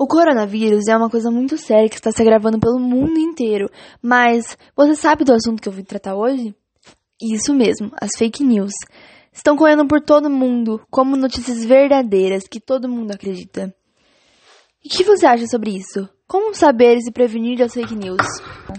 O coronavírus é uma coisa muito séria que está se agravando pelo mundo inteiro. Mas você sabe do assunto que eu vim tratar hoje? Isso mesmo, as fake news. Estão correndo por todo mundo como notícias verdadeiras que todo mundo acredita. E o que você acha sobre isso? Como saber e se prevenir das fake news?